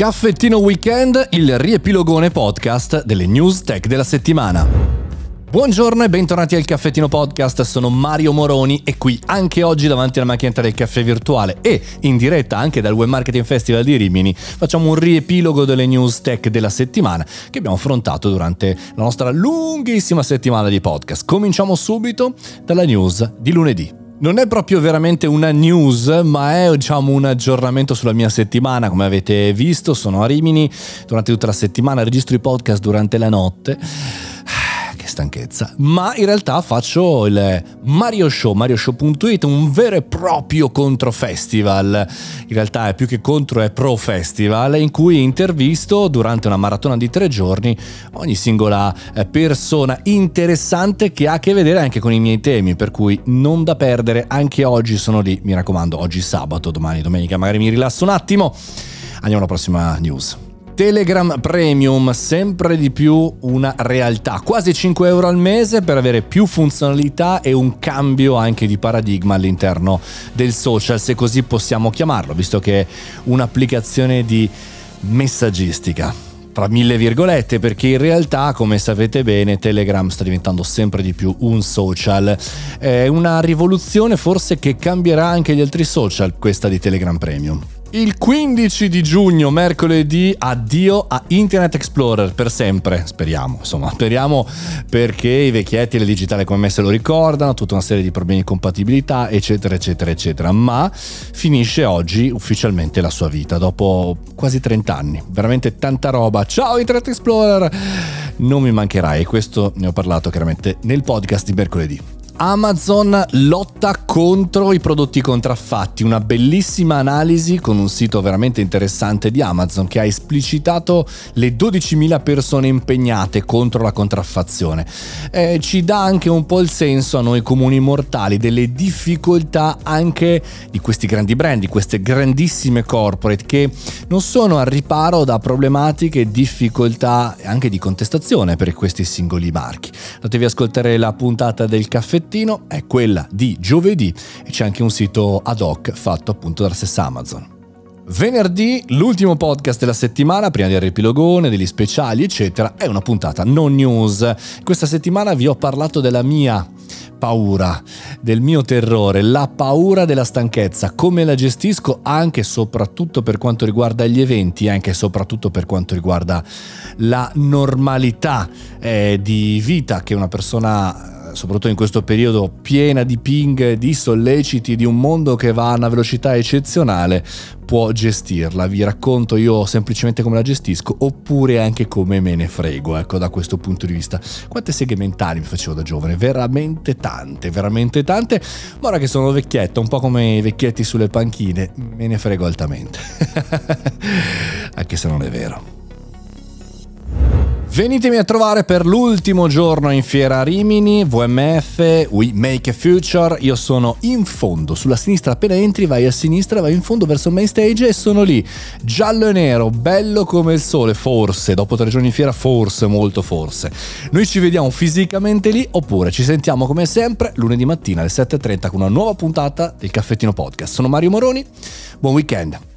Caffettino Weekend, il riepilogone podcast delle news tech della settimana. Buongiorno e bentornati al Caffettino Podcast, sono Mario Moroni e qui anche oggi davanti alla macchinetta del caffè virtuale e in diretta anche dal Web Marketing Festival di Rimini facciamo un riepilogo delle news tech della settimana che abbiamo affrontato durante la nostra lunghissima settimana di podcast. Cominciamo subito dalla news di lunedì. Non è proprio veramente una news, ma è diciamo un aggiornamento sulla mia settimana. Come avete visto, sono a Rimini durante tutta la settimana, registro i podcast durante la notte stanchezza. Ma in realtà faccio il Mario Show, marioshow.it, un vero e proprio contro festival. In realtà è più che contro, è pro festival, in cui intervisto durante una maratona di tre giorni ogni singola eh, persona interessante che ha a che vedere anche con i miei temi, per cui non da perdere, anche oggi sono lì, mi raccomando, oggi sabato, domani domenica, magari mi rilasso un attimo. Andiamo alla prossima news. Telegram Premium, sempre di più una realtà, quasi 5 euro al mese per avere più funzionalità e un cambio anche di paradigma all'interno del social, se così possiamo chiamarlo, visto che è un'applicazione di messaggistica tra mille virgolette, perché in realtà, come sapete bene, Telegram sta diventando sempre di più un social. È una rivoluzione forse che cambierà anche gli altri social, questa di Telegram Premium. Il 15 di giugno, mercoledì, addio a Internet Explorer per sempre, speriamo, insomma, speriamo perché i vecchietti e le digitali come me se lo ricordano, tutta una serie di problemi di compatibilità, eccetera, eccetera, eccetera, ma finisce oggi ufficialmente la sua vita, dopo quasi 30 anni, veramente tanta roba. Ciao Internet Explorer! Non mi mancherai questo ne ho parlato chiaramente nel podcast di mercoledì. Amazon lotta contro i prodotti contraffatti, una bellissima analisi con un sito veramente interessante di Amazon che ha esplicitato le 12.000 persone impegnate contro la contraffazione. Eh, ci dà anche un po' il senso a noi comuni mortali delle difficoltà anche di questi grandi brand, di queste grandissime corporate che non sono al riparo da problematiche e difficoltà anche di contestazione per questi singoli marchi. Potevi ascoltare la puntata del caffè mattino è quella di giovedì e c'è anche un sito ad hoc fatto appunto dalla stessa Amazon. Venerdì, l'ultimo podcast della settimana, prima del ripilogone, degli speciali, eccetera, è una puntata non news. Questa settimana vi ho parlato della mia paura, del mio terrore, la paura della stanchezza, come la gestisco anche e soprattutto per quanto riguarda gli eventi, anche e soprattutto per quanto riguarda la normalità eh, di vita che una persona soprattutto in questo periodo piena di ping, di solleciti, di un mondo che va a una velocità eccezionale, può gestirla. Vi racconto io semplicemente come la gestisco oppure anche come me ne frego, ecco, da questo punto di vista. Quante seghe mentali mi facevo da giovane? Veramente tante, veramente tante. Ma ora che sono vecchietto, un po' come i vecchietti sulle panchine, me ne frego altamente. anche se non è vero. Venitemi a trovare per l'ultimo giorno in Fiera Rimini, VMF, We Make a Future. Io sono in fondo, sulla sinistra appena entri, vai a sinistra, vai in fondo verso il main stage e sono lì, giallo e nero, bello come il sole, forse, dopo tre giorni in fiera, forse, molto forse. Noi ci vediamo fisicamente lì oppure ci sentiamo come sempre lunedì mattina alle 7.30 con una nuova puntata del Caffettino Podcast. Sono Mario Moroni, buon weekend.